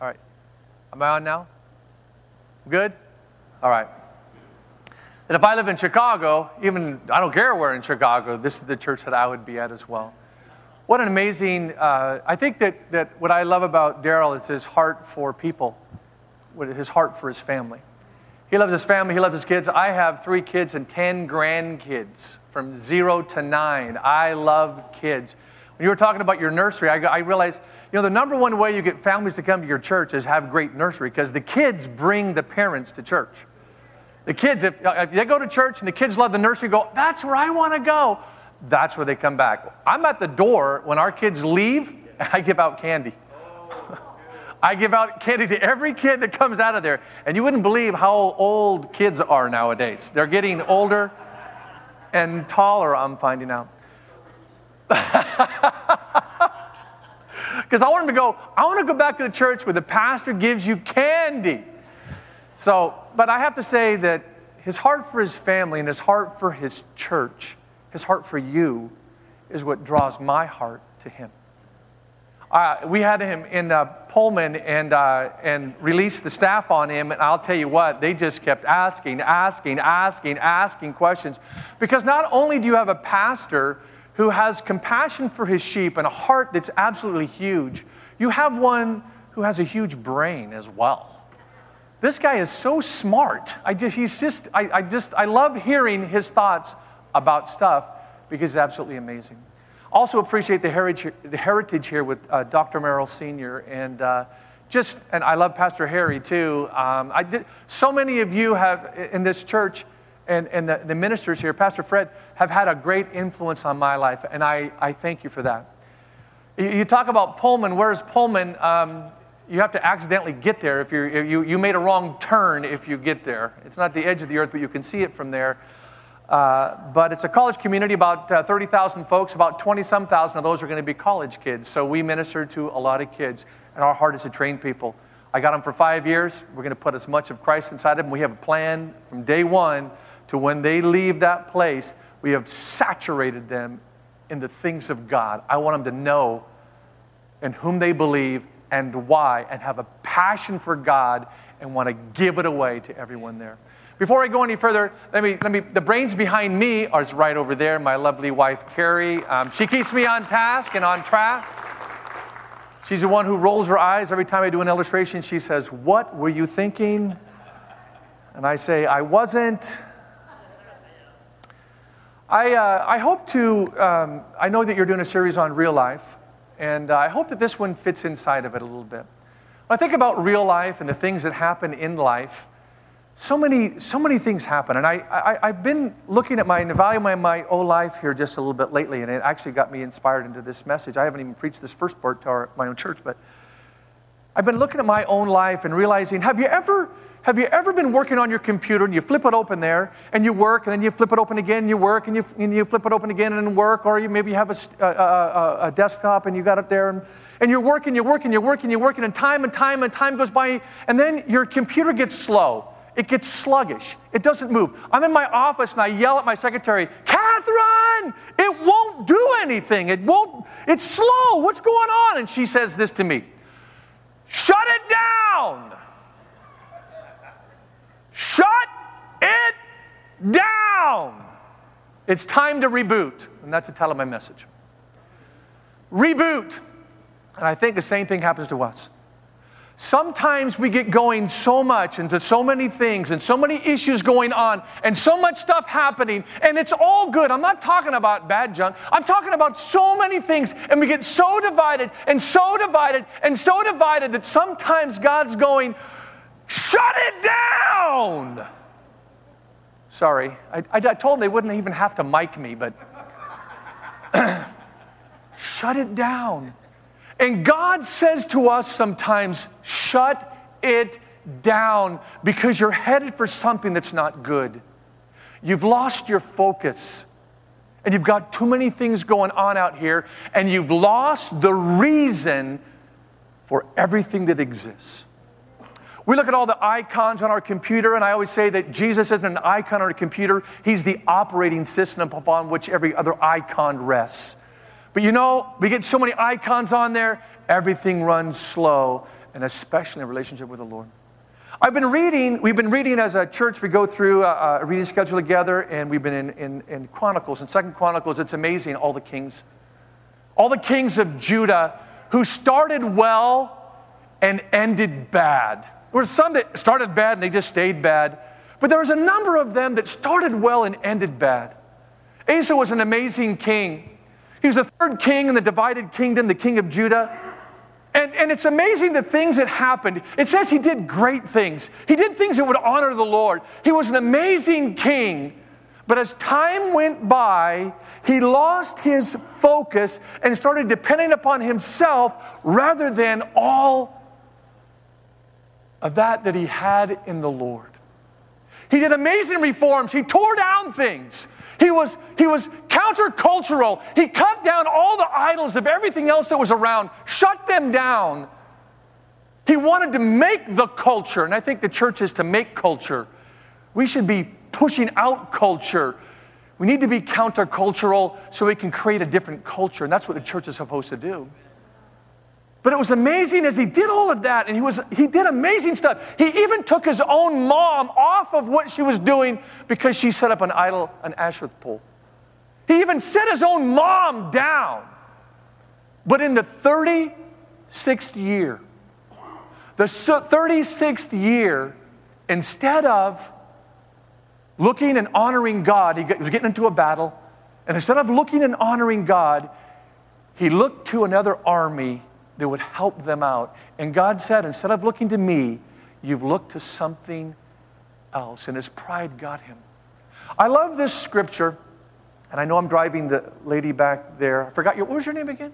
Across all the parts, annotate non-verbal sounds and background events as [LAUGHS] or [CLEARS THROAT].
All right. Am I on now? Good? All right. And if I live in Chicago, even I don't care where in Chicago, this is the church that I would be at as well. What an amazing, uh, I think that, that what I love about Daryl is his heart for people, his heart for his family. He loves his family, he loves his kids. I have three kids and 10 grandkids from zero to nine. I love kids. When you were talking about your nursery, I, I realized, you know, the number one way you get families to come to your church is have great nursery because the kids bring the parents to church. The kids, if, uh, if they go to church and the kids love the nursery, go, that's where I want to go. That's where they come back. I'm at the door when our kids leave, [LAUGHS] I give out candy. [LAUGHS] I give out candy to every kid that comes out of there. And you wouldn't believe how old kids are nowadays. They're getting older and taller, I'm finding out. [LAUGHS] Because I want him to go, I want to go back to the church where the pastor gives you candy. So, but I have to say that his heart for his family and his heart for his church, his heart for you, is what draws my heart to him. Uh, we had him in uh, Pullman and, uh, and released the staff on him, and I'll tell you what, they just kept asking, asking, asking, asking questions. Because not only do you have a pastor who has compassion for his sheep and a heart that's absolutely huge, you have one who has a huge brain as well. This guy is so smart. I just, he's just, I, I just, I love hearing his thoughts about stuff because it's absolutely amazing. Also appreciate the heritage, the heritage here with uh, Dr. Merrill Sr. and uh, just, and I love Pastor Harry too. Um, I did, so many of you have in this church and, and the, the ministers here, Pastor Fred, have had a great influence on my life, and I, I thank you for that. You, talk about Pullman. Where's Pullman? Um, you have to accidentally get there if you you made a wrong turn if you get there. It's not the edge of the earth, but you can see it from there. Uh, but it's a college community, about uh, 30,000 folks, about 20 some thousand of those are going to be college kids. So we minister to a lot of kids, and our heart is to train people. I got them for five years. We're going to put as much of Christ inside of them. We have a plan from day one to when they leave that place, we have saturated them in the things of God. I want them to know in whom they believe and why, and have a passion for God and want to give it away to everyone there. Before I go any further, let me, let me, the brains behind me are right over there, my lovely wife, Carrie. Um, she keeps me on task and on track. She's the one who rolls her eyes every time I do an illustration. She says, What were you thinking? And I say, I wasn't. I, uh, I hope to, um, I know that you're doing a series on real life, and uh, I hope that this one fits inside of it a little bit. When I think about real life and the things that happen in life, so many, so many things happen. And I, I, have been looking at my, and evaluating my, my own life here just a little bit lately, and it actually got me inspired into this message. I haven't even preached this first part to our, my own church, but I've been looking at my own life and realizing have you ever, have you ever been working on your computer and you flip it open there and you work and then you flip it open again and you work and you, and you flip it open again and work, or you maybe you have a, a, a, desktop and you got it there and, and you're working, you're working, you're working, you're working, and time and time and time goes by, and then your computer gets slow it gets sluggish. It doesn't move. I'm in my office and I yell at my secretary, Catherine, it won't do anything. It won't, it's slow. What's going on? And she says this to me Shut it down. Shut it down. It's time to reboot. And that's the title of my message. Reboot. And I think the same thing happens to us. Sometimes we get going so much into so many things and so many issues going on and so much stuff happening, and it's all good. I'm not talking about bad junk. I'm talking about so many things, and we get so divided and so divided and so divided that sometimes God's going, Shut it down! Sorry, I, I, I told them they wouldn't even have to mic me, but [CLEARS THROAT] shut it down. And God says to us sometimes, shut it down because you're headed for something that's not good. You've lost your focus. And you've got too many things going on out here, and you've lost the reason for everything that exists. We look at all the icons on our computer, and I always say that Jesus isn't an icon on a computer, He's the operating system upon which every other icon rests. But you know, we get so many icons on there, everything runs slow. and especially in relationship with the Lord. I've been reading, we've been reading as a church, we go through a, a reading schedule together, and we've been in, in, in Chronicles, in Second Chronicles. It's amazing, all the kings. All the kings of Judah who started well and ended bad. There were some that started bad and they just stayed bad. But there was a number of them that started well and ended bad. Asa was an amazing king. He was the third king in the divided kingdom, the king of Judah. And, and it's amazing the things that happened. It says he did great things. He did things that would honor the Lord. He was an amazing king. But as time went by, he lost his focus and started depending upon himself rather than all of that that he had in the Lord. He did amazing reforms. He tore down things. He was, he was countercultural. He cut down all the idols of everything else that was around, shut them down. He wanted to make the culture, and I think the church is to make culture. We should be pushing out culture. We need to be countercultural so we can create a different culture, and that's what the church is supposed to do. But it was amazing as he did all of that, and he, was, he did amazing stuff. He even took his own mom off of what she was doing because she set up an idol, an Asherah pole. He even set his own mom down. But in the 36th year, the 36th year, instead of looking and honoring God, he was getting into a battle, and instead of looking and honoring God, he looked to another army that would help them out. And God said, instead of looking to me, you've looked to something else. And his pride got him. I love this scripture, and I know I'm driving the lady back there. I forgot your, what was your name again?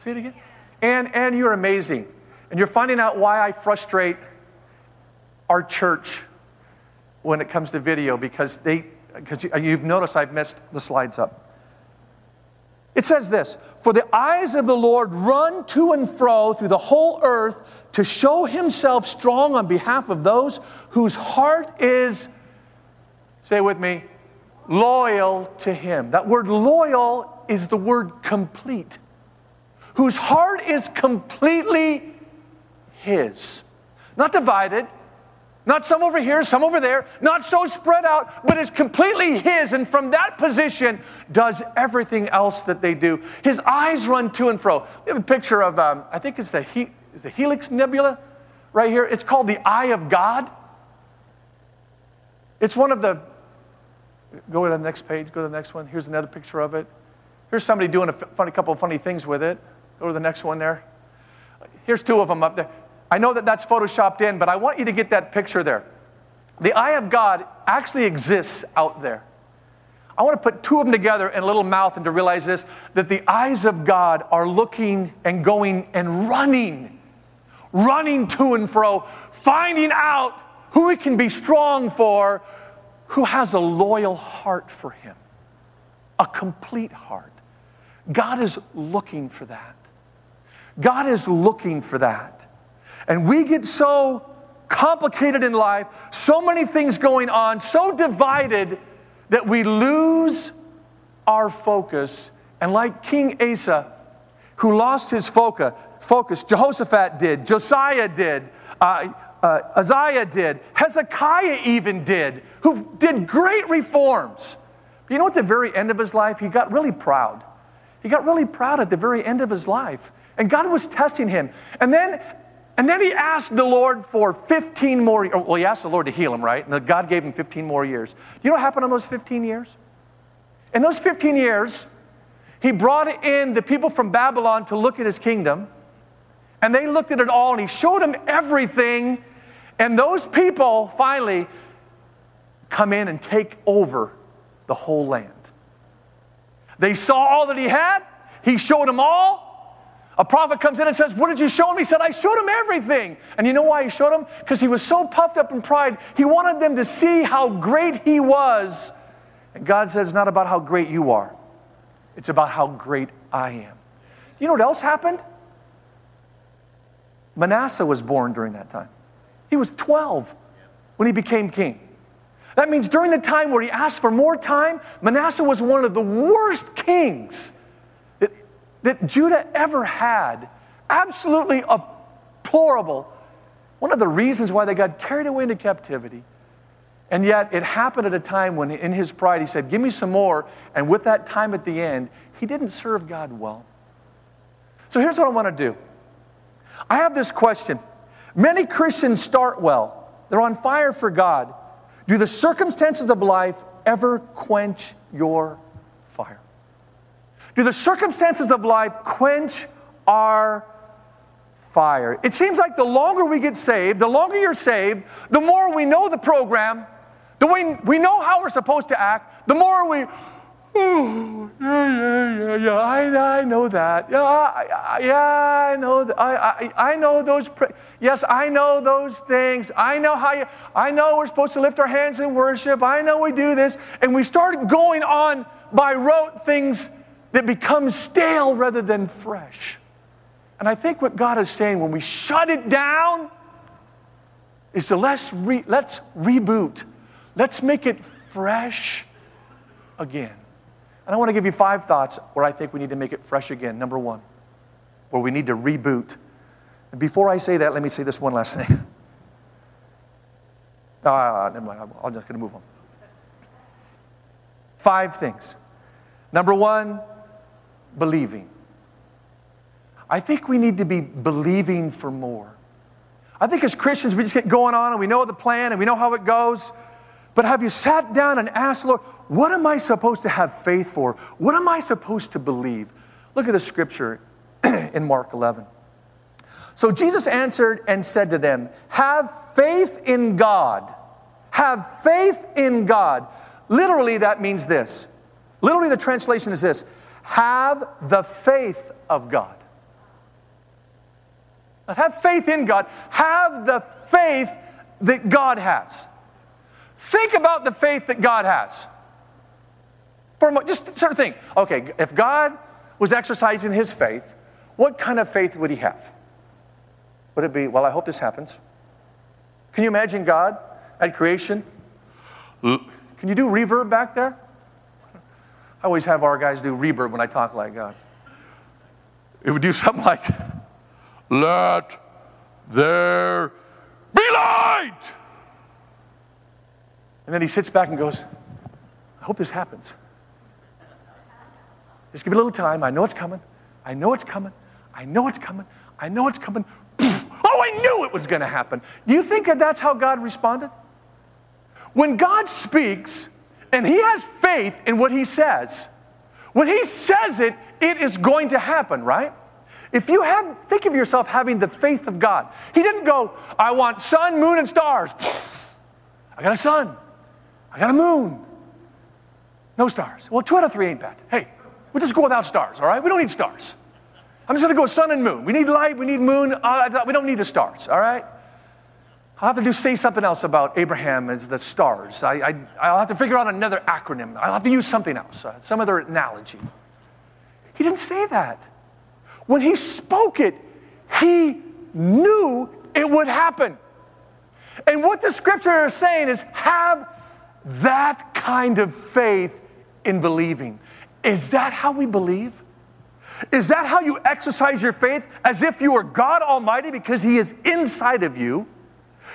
Say it again. And, and you're amazing. And you're finding out why I frustrate our church when it comes to video because they, because you've noticed I've messed the slides up. It says this For the eyes of the Lord run to and fro through the whole earth to show himself strong on behalf of those whose heart is, say with me, loyal to him. That word loyal is the word complete. Whose heart is completely his. Not divided, not some over here, some over there, not so spread out, but is completely His. And from that position, does everything else that they do. His eyes run to and fro. We have a picture of, um, I think it's the, he, is the Helix Nebula right here. It's called the Eye of God. It's one of the, go to the next page, go to the next one. Here's another picture of it. Here's somebody doing a funny, couple of funny things with it. Go to the next one there. Here's two of them up there. I know that that's photoshopped in, but I want you to get that picture there. The eye of God actually exists out there. I want to put two of them together in a little mouth and to realize this that the eyes of God are looking and going and running, running to and fro, finding out who he can be strong for, who has a loyal heart for him, a complete heart. God is looking for that. God is looking for that. And we get so complicated in life, so many things going on, so divided that we lose our focus. And like King Asa, who lost his focus, Jehoshaphat did, Josiah did, uh, uh, Uzziah did, Hezekiah even did, who did great reforms. You know, at the very end of his life, he got really proud. He got really proud at the very end of his life. And God was testing him. And then and then he asked the Lord for 15 more, oh, well, he asked the Lord to heal him, right? And God gave him 15 more years. Do you know what happened in those 15 years? In those 15 years, he brought in the people from Babylon to look at his kingdom, and they looked at it all, and he showed them everything. And those people finally come in and take over the whole land. They saw all that he had, he showed them all, a prophet comes in and says, What did you show him? He said, I showed him everything. And you know why he showed him? Because he was so puffed up in pride. He wanted them to see how great he was. And God says, It's not about how great you are, it's about how great I am. You know what else happened? Manasseh was born during that time. He was 12 when he became king. That means during the time where he asked for more time, Manasseh was one of the worst kings that Judah ever had. Absolutely deplorable. One of the reasons why they got carried away into captivity. And yet, it happened at a time when, in his pride, he said, Give me some more. And with that time at the end, he didn't serve God well. So here's what I want to do I have this question. Many Christians start well, they're on fire for God. Do the circumstances of life ever quench your? Do the circumstances of life quench our fire? It seems like the longer we get saved, the longer you're saved, the more we know the program, the way we know how we're supposed to act, the more we, oh, yeah, yeah, yeah, yeah, I, I know that. Yeah, I, yeah, I know that. I, I, I know those. Pre- yes, I know those things. I know how you, I know we're supposed to lift our hands in worship. I know we do this. And we start going on by rote things that becomes stale rather than fresh. And I think what God is saying when we shut it down is to let's, re- let's reboot Let's make it fresh again. And I want to give you five thoughts where I think we need to make it fresh again. Number one, where we need to reboot. And before I say that, let me say this one last thing. [LAUGHS] Ah, never mind. I'm just going to move on. Five things. Number one, believing. I think we need to be believing for more. I think as Christians, we just get going on and we know the plan and we know how it goes. But have you sat down and asked, Lord, what am I supposed to have faith for? What am I supposed to believe? Look at the scripture [CLEARS THROAT] in Mark 11. So Jesus answered and said to them, Have faith in God. Have faith in God. Literally, that means this. Literally, the translation is this Have the faith of God. Not have faith in God, have the faith that God has. Think about the faith that God has. For a moment, just sort of think okay, if God was exercising his faith, what kind of faith would he have? Would it be, well, I hope this happens? Can you imagine God at creation? Can you do reverb back there? I always have our guys do reverb when I talk like God. It would do something like, Let there be light. And then he sits back and goes, I hope this happens. Just give it a little time. I know it's coming. I know it's coming. I know it's coming. I know it's coming. Oh, I knew it was going to happen. Do you think that that's how God responded? When God speaks and he has faith in what he says, when he says it, it is going to happen, right? If you have, think of yourself having the faith of God. He didn't go, I want sun, moon, and stars. I got a sun. I got a moon. No stars. Well, two out of three ain't bad. Hey, we'll just go without stars, all right? We don't need stars. I'm just going to go sun and moon. We need light, we need moon. Uh, we don't need the stars, all right? I'll have to do say something else about Abraham as the stars. I, I, will have to figure out another acronym. I'll have to use something else, uh, some other analogy. He didn't say that. When he spoke it, he knew it would happen. And what the scripture is saying is have that kind of faith in believing. Is that how we believe? Is that how you exercise your faith? As if you are God Almighty because He is inside of you.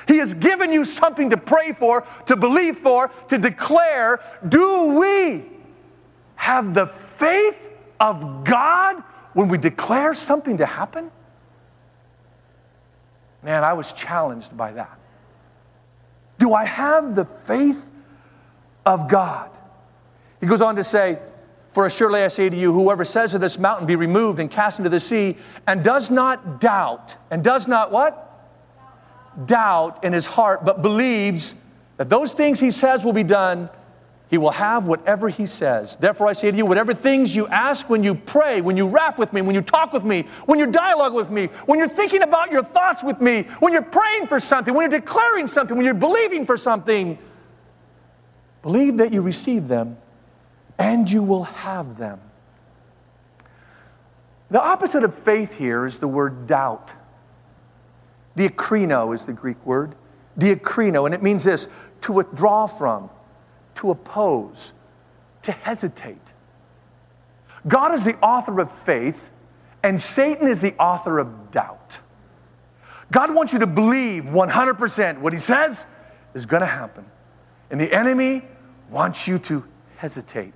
He has given you something to pray for, to believe for, to declare. Do we have the faith of God when we declare something to happen? Man, I was challenged by that. Do I have the faith of God. He goes on to say, For surely I say to you, whoever says to this mountain, be removed and cast into the sea, and does not doubt, and does not what? Doubt in his heart, but believes that those things he says will be done, he will have whatever he says. Therefore, I say to you, whatever things you ask when you pray, when you rap with me, when you talk with me, when you dialogue with me, when you're thinking about your thoughts with me, when you're praying for something, when you're declaring something, when you're believing for something, Believe that you receive them, and you will have them. The opposite of faith here is the word doubt. Diakrino is the Greek word. Diakrino, and it means this to withdraw from, to oppose, to hesitate. God is the author of faith, and Satan is the author of doubt. God wants you to believe 100% what He says is going to happen. And the enemy wants you to hesitate,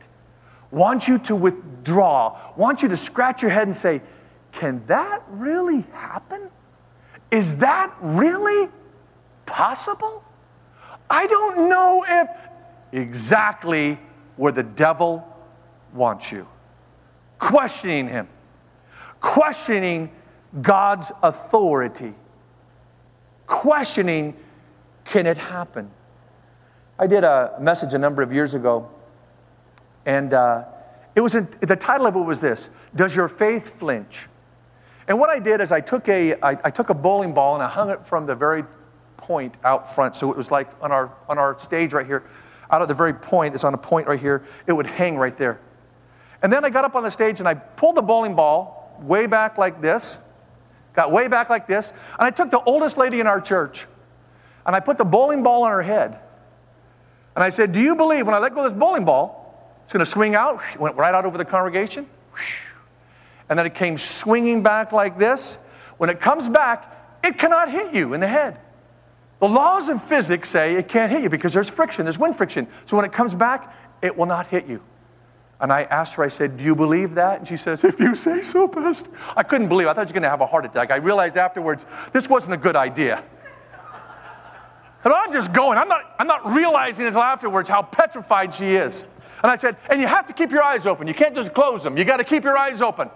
wants you to withdraw, wants you to scratch your head and say, Can that really happen? Is that really possible? I don't know if exactly where the devil wants you. Questioning him, questioning God's authority, questioning can it happen? I did a message a number of years ago, and uh, it was in, the title of it was this Does Your Faith Flinch? And what I did is I took, a, I, I took a bowling ball and I hung it from the very point out front. So it was like on our, on our stage right here, out of the very point, it's on a point right here, it would hang right there. And then I got up on the stage and I pulled the bowling ball way back like this, got way back like this, and I took the oldest lady in our church and I put the bowling ball on her head. And I said, Do you believe when I let go of this bowling ball, it's going to swing out? Went right out over the congregation. And then it came swinging back like this. When it comes back, it cannot hit you in the head. The laws of physics say it can't hit you because there's friction, there's wind friction. So when it comes back, it will not hit you. And I asked her, I said, Do you believe that? And she says, If you say so, Pastor. I couldn't believe it. I thought you were going to have a heart attack. I realized afterwards this wasn't a good idea. And I'm just going. I'm not, I'm not realizing until afterwards how petrified she is. And I said, And you have to keep your eyes open. You can't just close them. You got to keep your eyes open.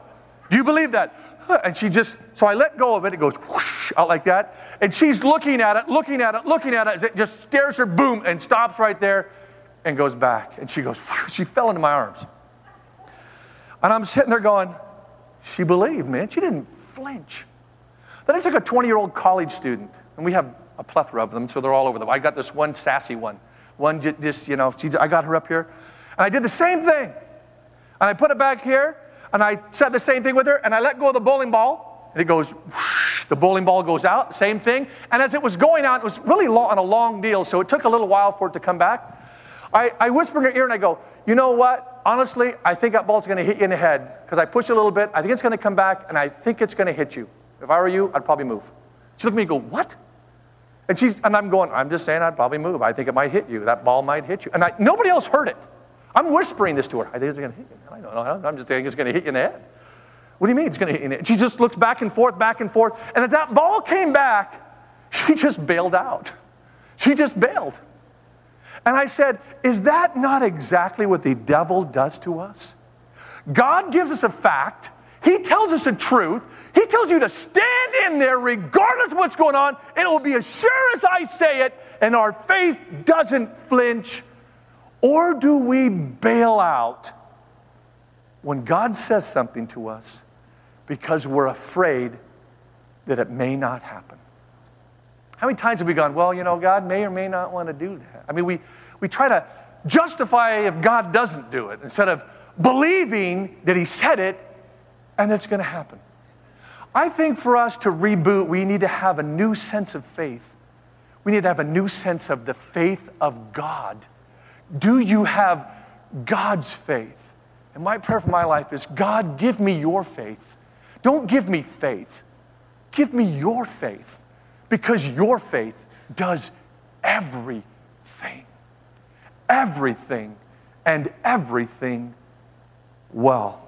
Do you believe that? And she just, so I let go of it. It goes whoosh, out like that. And she's looking at it, looking at it, looking at it as it just stares her, boom, and stops right there and goes back. And she goes, she fell into my arms. And I'm sitting there going, she believed, man. She didn't flinch. Then I took a 20 year old college student, and we have a plethora of them, so they're all over them. I got this one sassy one. One just, you know, I got her up here. And I did the same thing. And I put it back here, and I said the same thing with her, and I let go of the bowling ball, and it goes, whoosh, the bowling ball goes out, same thing. And as it was going out, it was really long, on a long deal, so it took a little while for it to come back. I, I whisper in her ear and I go, You know what? Honestly, I think that ball's going to hit you in the head because I push it a little bit. I think it's going to come back and I think it's going to hit you. If I were you, I'd probably move. She looked at me and go, What? And, she's, and I'm going, I'm just saying I'd probably move. I think it might hit you. That ball might hit you. And I, nobody else heard it. I'm whispering this to her. I think it's going to hit you. I don't know. I'm just thinking it's going to hit you in the head. What do you mean it's going to hit you in the head? She just looks back and forth, back and forth. And as that ball came back, [LAUGHS] she just bailed out. She just bailed. And I said, Is that not exactly what the devil does to us? God gives us a fact, He tells us a truth, He tells you to stand in there regardless of what's going on. It will be as sure as I say it, and our faith doesn't flinch. Or do we bail out when God says something to us because we're afraid that it may not happen? How many times have we gone, well, you know, God may or may not want to do that? I mean, we, we try to justify if God doesn't do it instead of believing that He said it and it's going to happen. I think for us to reboot, we need to have a new sense of faith. We need to have a new sense of the faith of God. Do you have God's faith? And my prayer for my life is God, give me your faith. Don't give me faith, give me your faith because your faith does everything. Everything and everything well.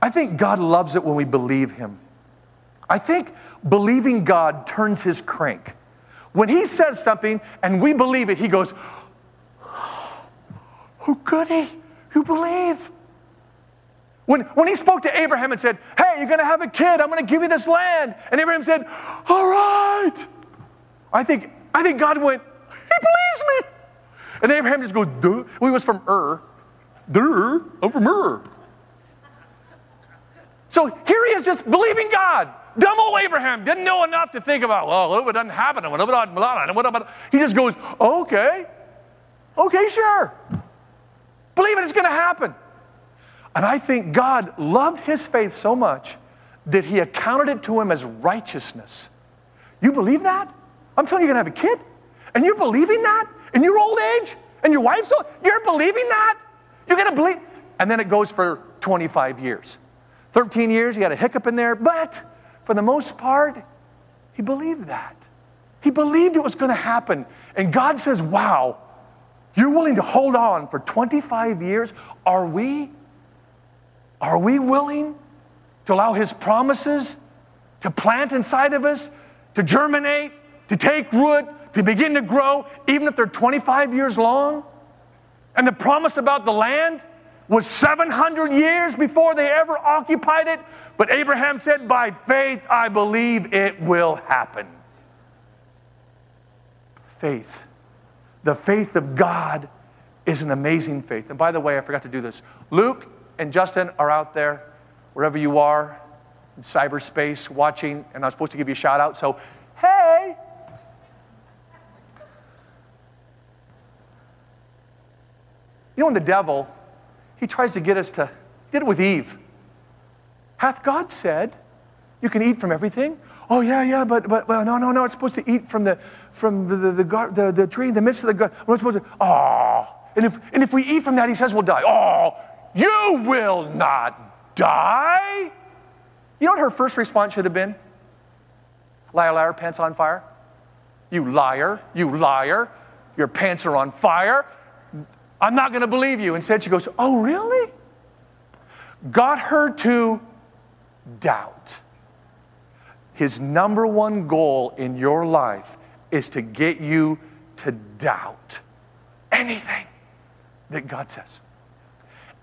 I think God loves it when we believe Him. I think believing God turns His crank. When He says something and we believe it, He goes, Oh, goody, you believe. When, when he spoke to Abraham and said, Hey, you're going to have a kid, I'm going to give you this land. And Abraham said, All right. I think, I think God went, He believes me. And Abraham just goes, Duh. Well, he was from Ur. Duh, I'm from Ur. So here he is just believing God. Dumb old Abraham didn't know enough to think about, well, if it doesn't happen, he just goes, okay, okay, sure. Believe it, it's going to happen. And I think God loved his faith so much that he accounted it to him as righteousness. You believe that? I'm telling you, you're going to have a kid? And you're believing that in your old age? And your wife's old? You're believing that? You're going to believe? And then it goes for 25 years. 13 years, you had a hiccup in there, but for the most part, He believed that. He believed it was going to happen. And God says, Wow, you're willing to hold on for 25 years? Are we? Are we willing to allow His promises to plant inside of us, to germinate, to take root, to begin to grow, even if they're 25 years long? And the promise about the land was 700 years before they ever occupied it. But Abraham said, By faith, I believe it will happen. Faith. The faith of God is an amazing faith. And by the way, I forgot to do this. Luke and Justin are out there, wherever you are, in cyberspace watching, and I'm supposed to give you a shout out. So, hey! You know, when the devil, he tries to get us to, he did it with Eve. Hath God said, you can eat from everything? Oh, yeah, yeah, but, but, but no, no, no, it's supposed to eat from the, from the, the, the, the, the tree in the midst of the garden. We're supposed to, oh. And if, and if we eat from that, he says we'll die. Oh, you will not die. You know what her first response should have been? Liar, liar, pants on fire. You liar, you liar. Your pants are on fire. I'm not going to believe you. Instead, she goes, Oh, really? Got her to doubt. His number one goal in your life is to get you to doubt anything that God says.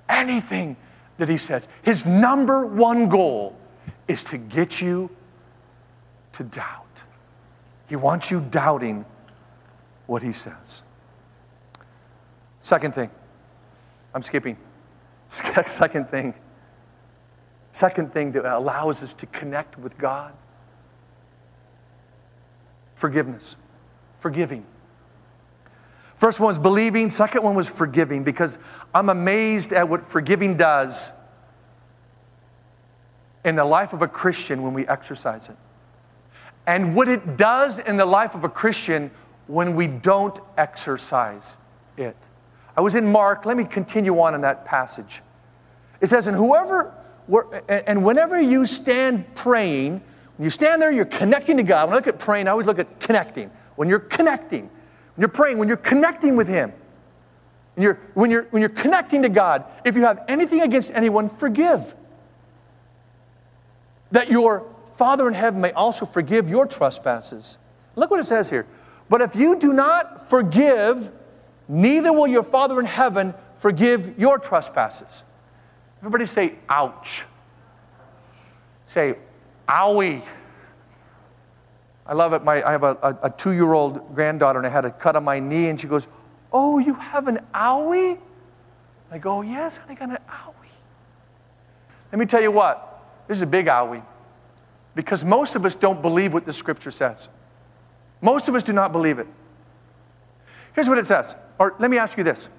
Anything that He says. His number one goal is to get you to doubt. He wants you doubting what He says. Second thing, I'm skipping. [LAUGHS] Second thing, second thing that allows us to connect with God forgiveness, forgiving. First one was believing, second one was forgiving because I'm amazed at what forgiving does in the life of a Christian when we exercise it. And what it does in the life of a Christian when we don't exercise it. I was in Mark, let me continue on in that passage. It says, And whoever, and whenever you stand praying, you stand there, you're connecting to God. When I look at praying, I always look at connecting. When you're connecting, when you're praying, when you're connecting with Him, when you're, when you're, when you're connecting to God, if you have anything against anyone, forgive. That your Father in heaven may also forgive your trespasses. Look what it says here. But if you do not forgive, neither will your Father in heaven forgive your trespasses. Everybody say, ouch. Say, owie. I love it. My, I have a, a, a two year old granddaughter, and I had a cut on my knee, and she goes, Oh, you have an owie? I go, Yes, I got an owie. Let me tell you what, this is a big owie. Because most of us don't believe what the scripture says. Most of us do not believe it. Here's what it says. Or let me ask you this.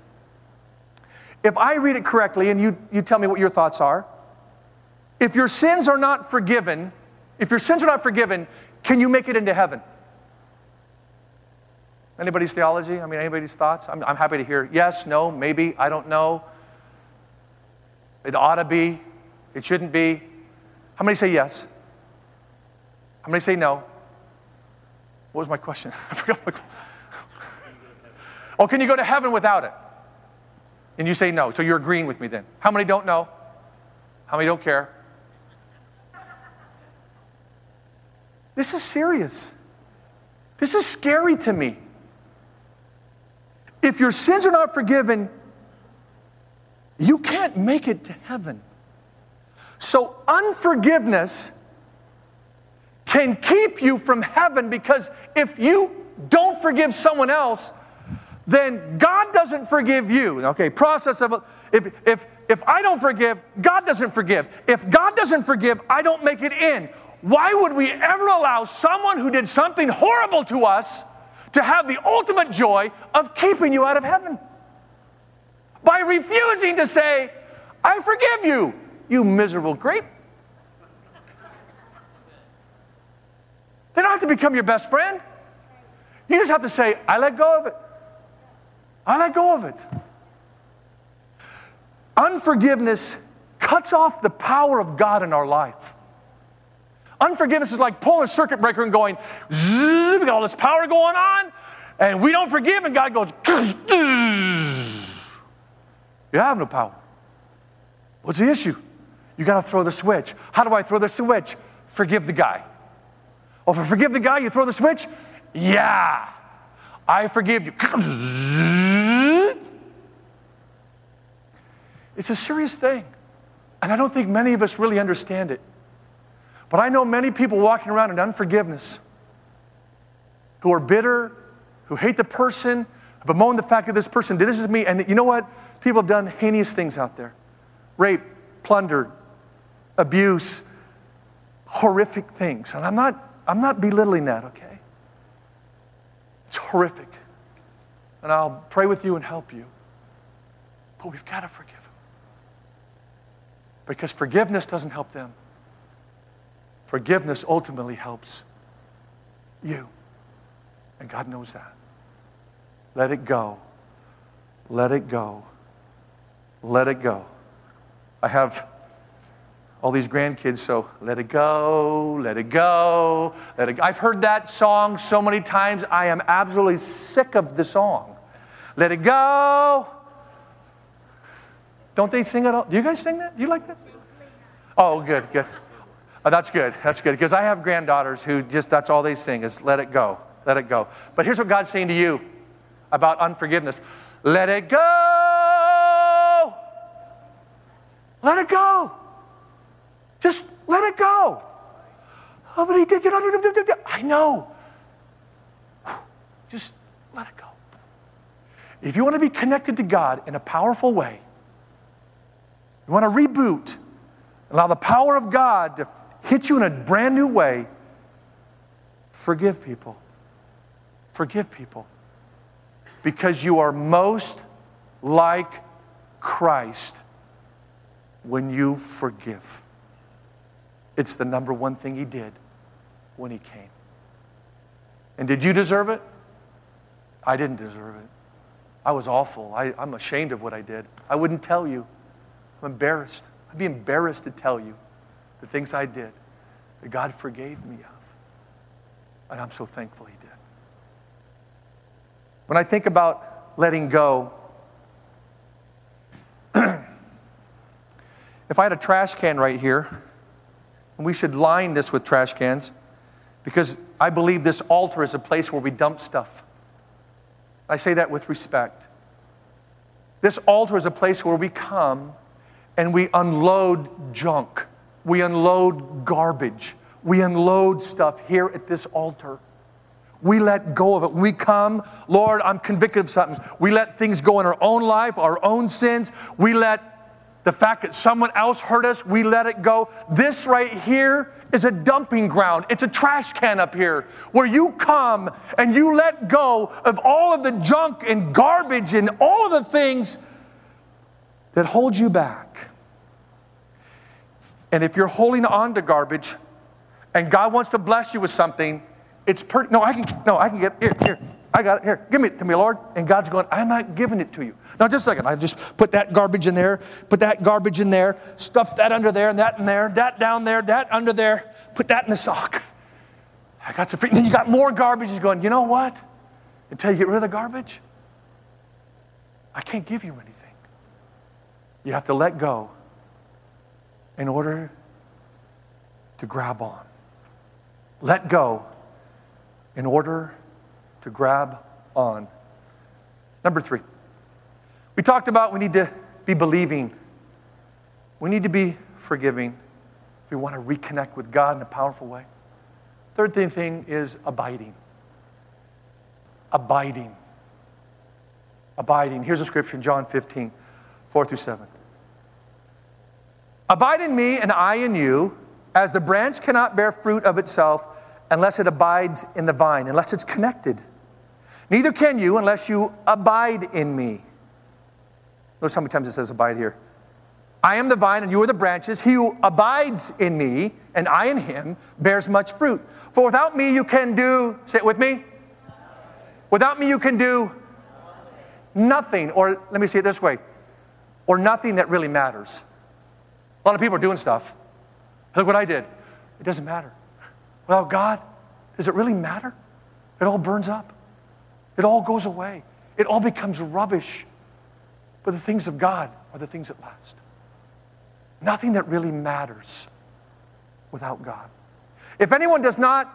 If I read it correctly and you, you tell me what your thoughts are, if your sins are not forgiven, if your sins are not forgiven, can you make it into heaven? Anybody's theology? I mean, anybody's thoughts? I'm, I'm happy to hear yes, no, maybe, I don't know. It ought to be, it shouldn't be. How many say yes? How many say no? What was my question? [LAUGHS] I forgot my question. [LAUGHS] Oh, can you go to heaven without it? And you say no. So you're agreeing with me then. How many don't know? How many don't care? This is serious. This is scary to me. If your sins are not forgiven, you can't make it to heaven. So, unforgiveness can keep you from heaven because if you don't forgive someone else, then God doesn't forgive you. Okay, process of if if if I don't forgive, God doesn't forgive. If God doesn't forgive, I don't make it in. Why would we ever allow someone who did something horrible to us to have the ultimate joy of keeping you out of heaven? By refusing to say, I forgive you, you miserable creep. They don't have to become your best friend. You just have to say, I let go of it. I let go of it. Unforgiveness cuts off the power of God in our life. Unforgiveness is like pulling a circuit breaker and going, we got all this power going on, and we don't forgive, and God goes, you have no power. What's the issue? You got to throw the switch. How do I throw the switch? Forgive the guy. Oh, I forgive the guy, you throw the switch? Yeah. I forgive you. It's a serious thing. And I don't think many of us really understand it. But I know many people walking around in unforgiveness who are bitter, who hate the person, who bemoan the fact that this person did this to me. And you know what? People have done heinous things out there rape, plunder, abuse, horrific things. And I'm not, I'm not belittling that, okay? It's horrific. And I'll pray with you and help you. But we've got to forgive them. Because forgiveness doesn't help them. Forgiveness ultimately helps you. And God knows that. Let it go. Let it go. Let it go. I have all these grandkids, so let it go, let it go, let it go. I've heard that song so many times, I am absolutely sick of the song. Let it go. Don't they sing it all? Do you guys sing that? Do you like that? Oh, good, good. Oh, that's good. That's good. Because I have granddaughters who just, that's all they sing is let it go, let it go. But here's what God's saying to you about unforgiveness let it go. Let it go. Just let it go. Oh, but he did. I know. Just let it go. If you want to be connected to God in a powerful way, you want to reboot, allow the power of God to hit you in a brand new way, forgive people. Forgive people. Because you are most like Christ when you forgive. It's the number one thing he did when he came. And did you deserve it? I didn't deserve it. I was awful. I, am ashamed of what I did. I wouldn't tell you. I'm embarrassed. I'd be embarrassed to tell you the things I did that God forgave me of. And I'm so thankful He did. When I think about letting go, [CLEARS THROAT] if I had a trash can right here, and we should line this with trash cans because I believe this altar is a place where we dump stuff. I say that with respect. This altar is a place where we come and we unload junk, we unload garbage, we unload stuff here at this altar. We let go of it. we come, Lord, I'm convicted of something. We let things go in our own life, our own sins. We let the fact that someone else hurt us, we let it go. This right here is a dumping ground. It's a trash can up here where you come and you let go of all of the junk and garbage and all of the things that hold you back. And if you're holding on to garbage and God wants to bless you with something, it's per- no, I can no, I can get here, here. I got it here. Give it to me, Lord. And God's going, I'm not giving it to you. Now, just a second. I just put that garbage in there, put that garbage in there, stuff that under there, and that in there, that down there, that under there, put that in the sock. I got some free. Then you got more garbage. He's going, you know what? Until you get rid of the garbage, I can't give you anything. You have to let go in order to grab on. Let go in order to grab on. Number three, we talked about we need to be believing, we need to be forgiving if we want to reconnect with God in a powerful way. Third thing, thing is abiding. Abiding. Abiding. Here's a scripture in John 15, 4 through 7. Abide in me and I in you, as the branch cannot bear fruit of itself unless it abides in the vine, unless it's connected. Neither can you unless you abide in me. Notice how many times it says abide here. I am the vine and you are the branches. He who abides in me and I in him bears much fruit. For without me you can do, say it with me. Without me you can do nothing. Or let me say it this way or nothing that really matters. A lot of people are doing stuff. Look what I did. It doesn't matter. Without God, does it really matter? It all burns up, it all goes away, it all becomes rubbish. But the things of God are the things that last. Nothing that really matters without God. If anyone does not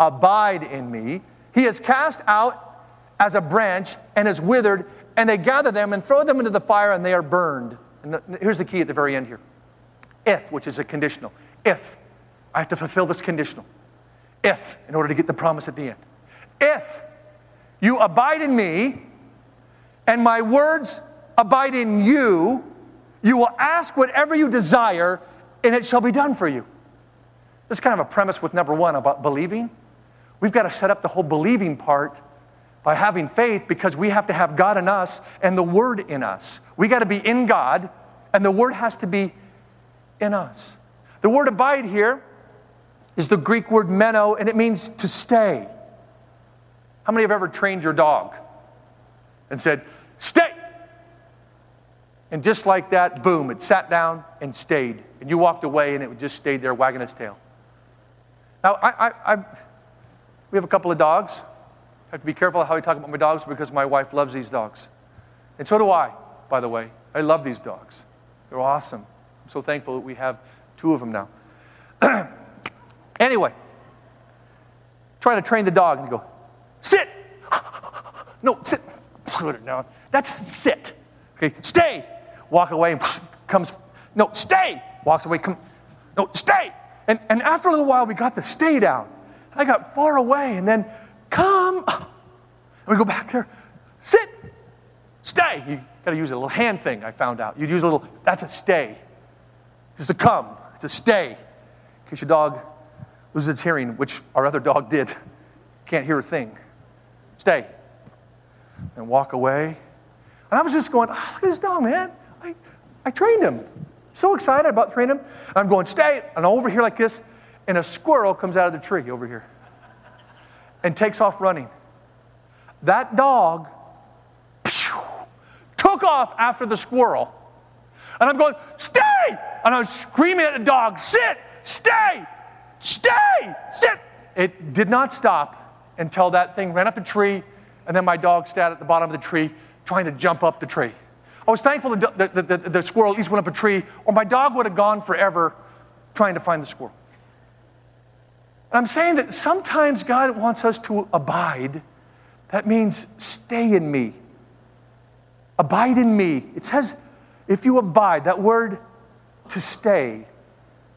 abide in me, he is cast out as a branch and is withered, and they gather them and throw them into the fire, and they are burned. And here's the key at the very end here if, which is a conditional. If I have to fulfill this conditional. If, in order to get the promise at the end. If you abide in me and my words abide in you, you will ask whatever you desire and it shall be done for you. This is kind of a premise with number one about believing. We've got to set up the whole believing part by having faith because we have to have God in us and the Word in us. We got to be in God and the Word has to be in us. The word abide here is the Greek word meno, and it means to stay. How many have ever trained your dog and said, stay? And just like that, boom, it sat down and stayed. And you walked away and it just stayed there wagging its tail. Now, I, I, I, we have a couple of dogs. I have to be careful how I talk about my dogs because my wife loves these dogs. And so do I, by the way. I love these dogs. They're awesome. So thankful that we have two of them now. [CLEARS THROAT] anyway, trying to train the dog and go, sit. [LAUGHS] no, sit. Put it down. That's sit. Okay, stay. Walk away and [SNIFFS] comes, no, stay. Walks away, come, no, stay. And, and after a little while, we got the stay down. I got far away and then come. And we go back there, sit, stay. You got to use a little hand thing, I found out. You'd use a little, that's a stay. It's a come, a stay. In case your dog loses its hearing, which our other dog did, can't hear a thing. Stay. And walk away. And I was just going, oh, look at this dog, man. I, I trained him. So excited about training him. I'm going, stay. And over here like this, and a squirrel comes out of the tree over here and takes off running. That dog phew, took off after the squirrel. And I'm going, stay! And I was screaming at the dog, sit, stay, stay, sit. It did not stop until that thing ran up a tree, and then my dog sat at the bottom of the tree trying to jump up the tree. I was thankful the, the, the, the squirrel at least went up a tree, or my dog would have gone forever trying to find the squirrel. And I'm saying that sometimes God wants us to abide. That means stay in me. Abide in me. It says, if you abide, that word to stay,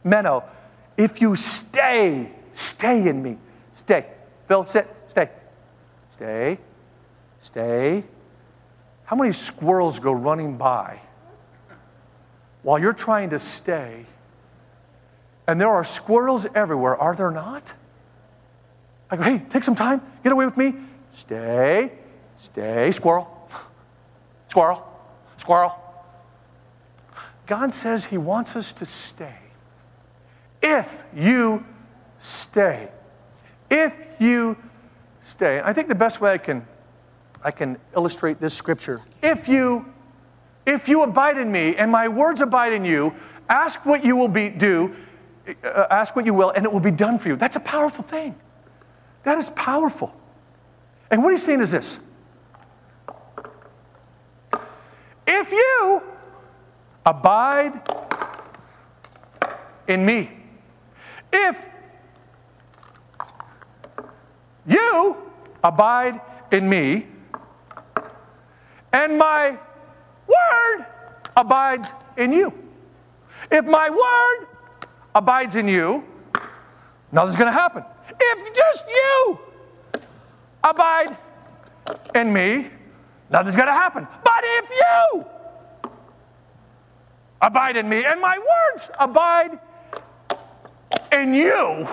meno, if you stay, stay in me. Stay. Phil, sit, stay. Stay, stay. How many squirrels go running by while you're trying to stay? And there are squirrels everywhere, are there not? I go, hey, take some time, get away with me. Stay, stay, squirrel, squirrel, squirrel. God says He wants us to stay. If you stay. If you stay. I think the best way I can, I can illustrate this scripture. If you, if you abide in me and my words abide in you, ask what you will be, do, uh, ask what you will, and it will be done for you. That's a powerful thing. That is powerful. And what he's saying is this if you abide in me, if you abide in me, and my word abides in you. If my word abides in you, nothing's going to happen. If just you abide in me, nothing's going to happen. But if you abide in me and my words abide in you,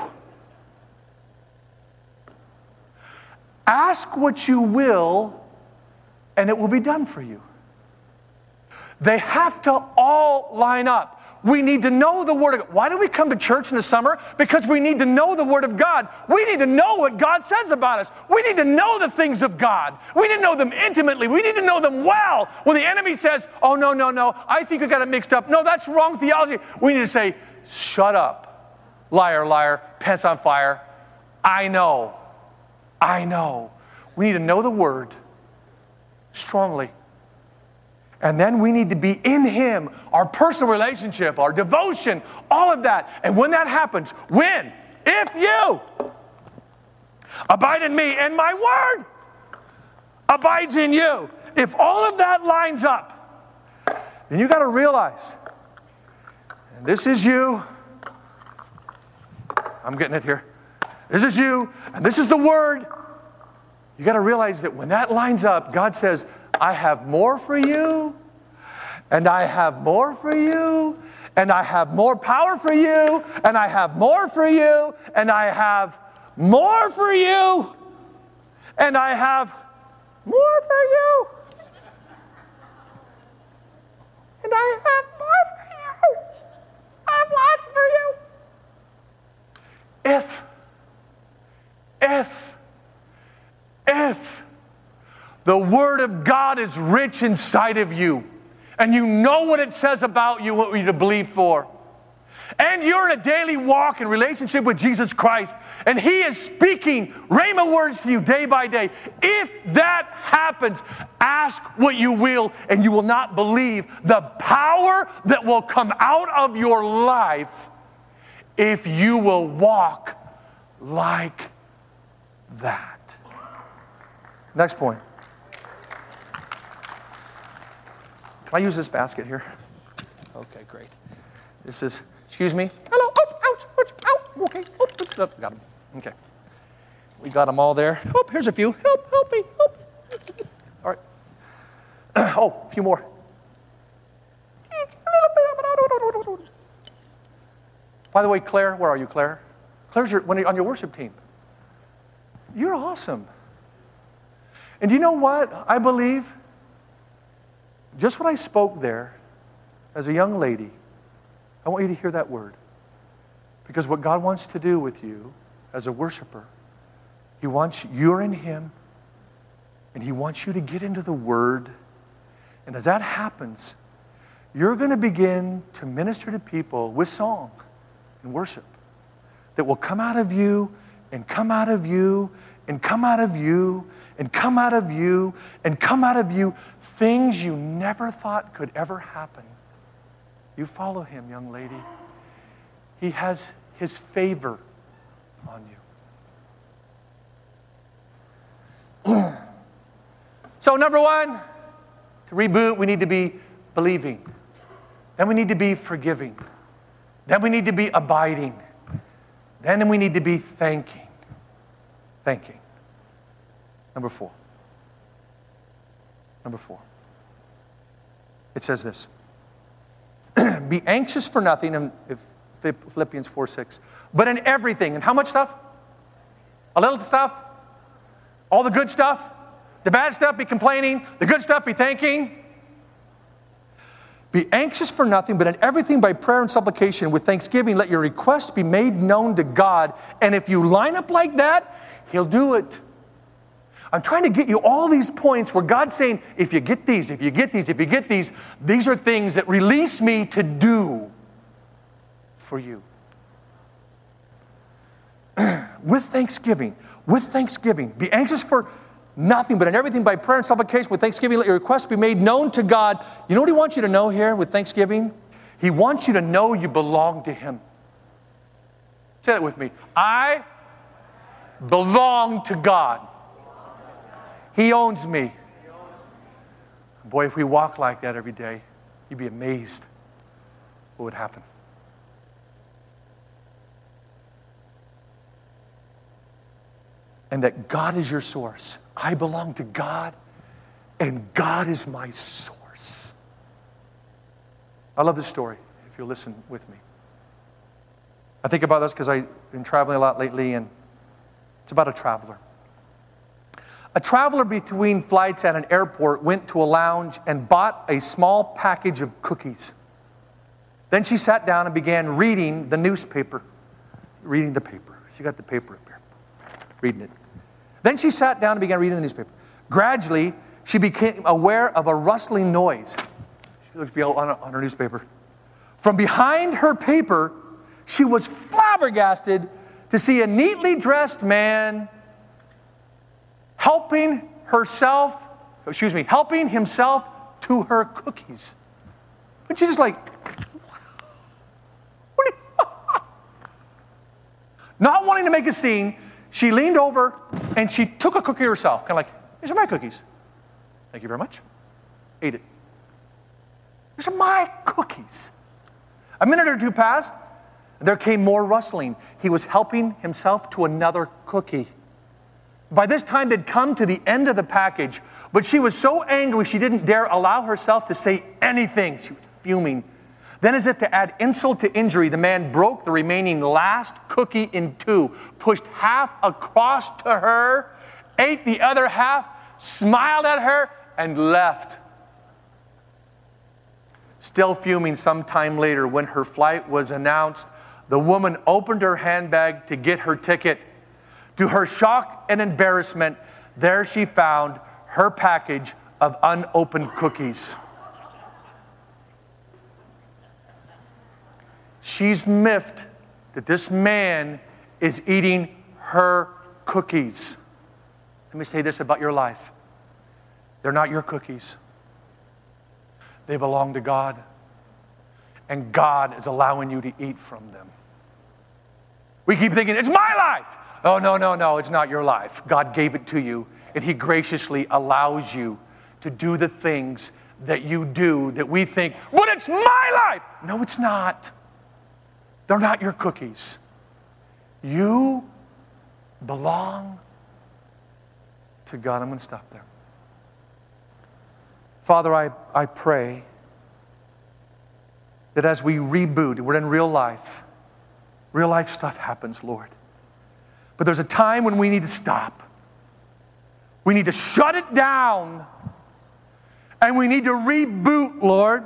ask what you will and it will be done for you. They have to all line up. We need to know the Word of God. Why do we come to church in the summer? Because we need to know the Word of God. We need to know what God says about us. We need to know the things of God. We need to know them intimately. We need to know them well. When the enemy says, Oh, no, no, no, I think you got it mixed up. No, that's wrong theology. We need to say, Shut up, liar, liar, pants on fire. I know. I know. We need to know the word strongly. And then we need to be in Him, our personal relationship, our devotion, all of that. And when that happens, when, if you abide in me and my word abides in you, if all of that lines up, then you got to realize, this is you. I'm getting it here. This is you, and this is the word. You got to realize that when that lines up, God says, I have more for you, and I have more for you, and I have more power for you, and I have more for you, and I have more for you, and I have more for you. And I have more for you. I have lots for you. If, if, if the Word of God is rich inside of you, and you know what it says about you, what you to believe for, and you're in a daily walk in relationship with Jesus Christ, and He is speaking rhema words to you day by day. If that happens, ask what you will, and you will not believe the power that will come out of your life if you will walk like that. Next point. Can I use this basket here? Okay, great. This is Excuse me. Hello. Ouch, ouch, ouch, ouch. Okay. Oh, oh, got them. Okay. We got them all there. Oh, here's a few. Help, help me. Help. All right. [CLEARS THROAT] oh, a few more. By the way, Claire, where are you, Claire? Claire's your, when you on your worship team. You're awesome. And you know what? I believe just what I spoke there as a young lady I want you to hear that word. Because what God wants to do with you as a worshiper, He wants you're in Him, and He wants you to get into the Word. And as that happens, you're going to begin to minister to people with song and worship that will come out of you and come out of you and come out of you and come out of you and come out of you things you never thought could ever happen you follow him, young lady. He has his favor on you. [CLEARS THROAT] so, number one, to reboot, we need to be believing. Then we need to be forgiving. Then we need to be abiding. Then we need to be thanking. Thanking. Number four. Number four. It says this. [CLEARS THROAT] be anxious for nothing, in Philippians 4 6, but in everything. And how much stuff? A little stuff? All the good stuff? The bad stuff, be complaining. The good stuff, be thanking. Be anxious for nothing, but in everything by prayer and supplication with thanksgiving, let your requests be made known to God. And if you line up like that, He'll do it. I'm trying to get you all these points where God's saying, if you get these, if you get these, if you get these, these are things that release me to do for you. [CLEARS THROAT] with thanksgiving, with thanksgiving. Be anxious for nothing, but in everything by prayer and supplication with thanksgiving, let your requests be made known to God. You know what He wants you to know here with thanksgiving? He wants you to know you belong to Him. Say that with me. I belong to God. He owns me. Boy, if we walk like that every day, you'd be amazed what would happen. And that God is your source. I belong to God, and God is my source. I love this story, if you'll listen with me. I think about this because I've been traveling a lot lately, and it's about a traveler. A traveler between flights at an airport went to a lounge and bought a small package of cookies. Then she sat down and began reading the newspaper. Reading the paper. She got the paper up here, reading it. Then she sat down and began reading the newspaper. Gradually, she became aware of a rustling noise. She looked on, on her newspaper. From behind her paper, she was flabbergasted to see a neatly dressed man helping herself, excuse me, helping himself to her cookies. And she's just like, [LAUGHS] not wanting to make a scene, she leaned over and she took a cookie herself, kind of like, these are my cookies. Thank you very much. Ate it. These are my cookies. A minute or two passed. There came more rustling. He was helping himself to another cookie. By this time, they'd come to the end of the package, but she was so angry she didn't dare allow herself to say anything. She was fuming. Then, as if to add insult to injury, the man broke the remaining last cookie in two, pushed half across to her, ate the other half, smiled at her, and left. Still fuming some time later, when her flight was announced, the woman opened her handbag to get her ticket. To her shock and embarrassment, there she found her package of unopened cookies. She's miffed that this man is eating her cookies. Let me say this about your life they're not your cookies, they belong to God. And God is allowing you to eat from them. We keep thinking, it's my life. Oh, no, no, no, it's not your life. God gave it to you, and He graciously allows you to do the things that you do that we think, but it's my life. No, it's not. They're not your cookies. You belong to God. I'm going to stop there. Father, I, I pray that as we reboot, we're in real life, real life stuff happens, Lord. But there's a time when we need to stop. We need to shut it down and we need to reboot, Lord.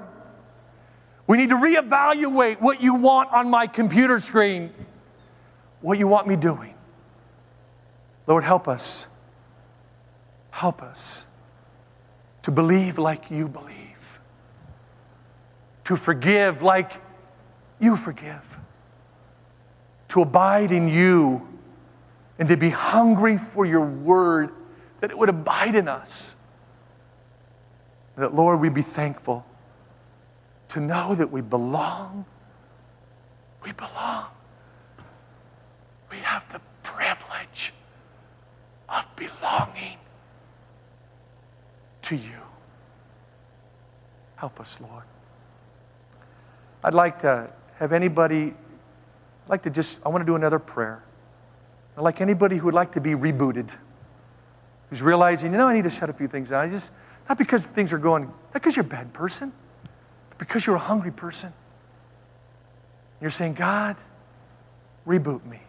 We need to reevaluate what you want on my computer screen, what you want me doing. Lord, help us. Help us to believe like you believe, to forgive like you forgive, to abide in you, and to be hungry for your word, that it would abide in us. That, Lord, we'd be thankful to know that we belong. We belong. We have the privilege of belonging to you. Help us, Lord. I'd like to have anybody, I'd like to just, I want to do another prayer. Like anybody who would like to be rebooted, who's realizing, you know, I need to shut a few things down. I just, not because things are going, not because you're a bad person, but because you're a hungry person. You're saying, God, reboot me.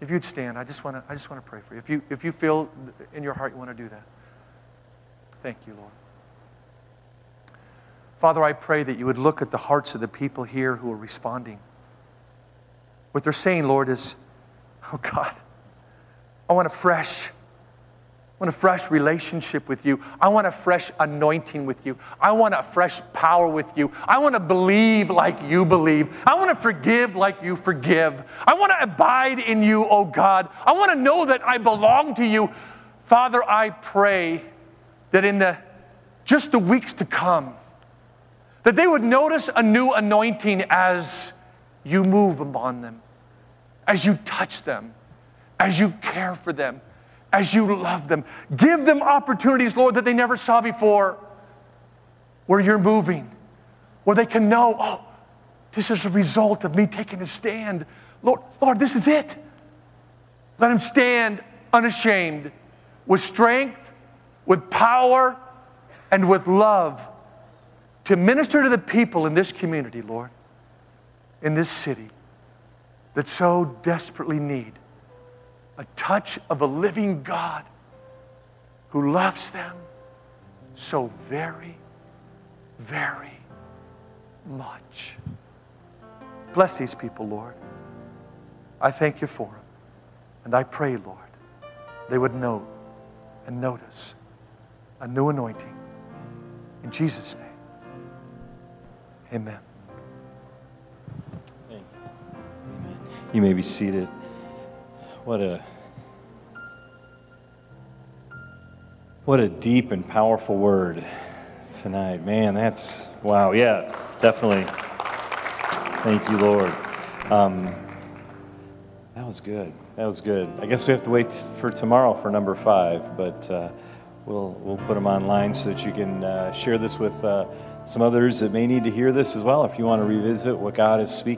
If you'd stand, I just want to, I just want to pray for you. If you, if you feel in your heart you want to do that. Thank you, Lord. Father, I pray that you would look at the hearts of the people here who are responding. What they're saying, Lord, is, oh God, I want a fresh, I want a fresh relationship with you. I want a fresh anointing with you. I want a fresh power with you. I want to believe like you believe. I want to forgive like you forgive. I want to abide in you, oh God. I want to know that I belong to you. Father, I pray that in the just the weeks to come, that they would notice a new anointing as you move upon them, as you touch them, as you care for them, as you love them. Give them opportunities, Lord, that they never saw before, where you're moving, where they can know, oh, this is a result of me taking a stand. Lord, Lord, this is it. Let them stand unashamed with strength with power and with love to minister to the people in this community, Lord, in this city that so desperately need a touch of a living God who loves them so very, very much. Bless these people, Lord. I thank you for them. And I pray, Lord, they would know and notice a new anointing. In Jesus' name, amen. Amen. You may be seated. What a what a deep and powerful word tonight. Man, that's wow. Yeah, definitely. Thank you, Lord. Um, that was good. That was good. I guess we have to wait for tomorrow for number five, but uh, we'll we'll put them online so that you can uh, share this with uh, some others that may need to hear this as well. If you want to revisit what God is speaking.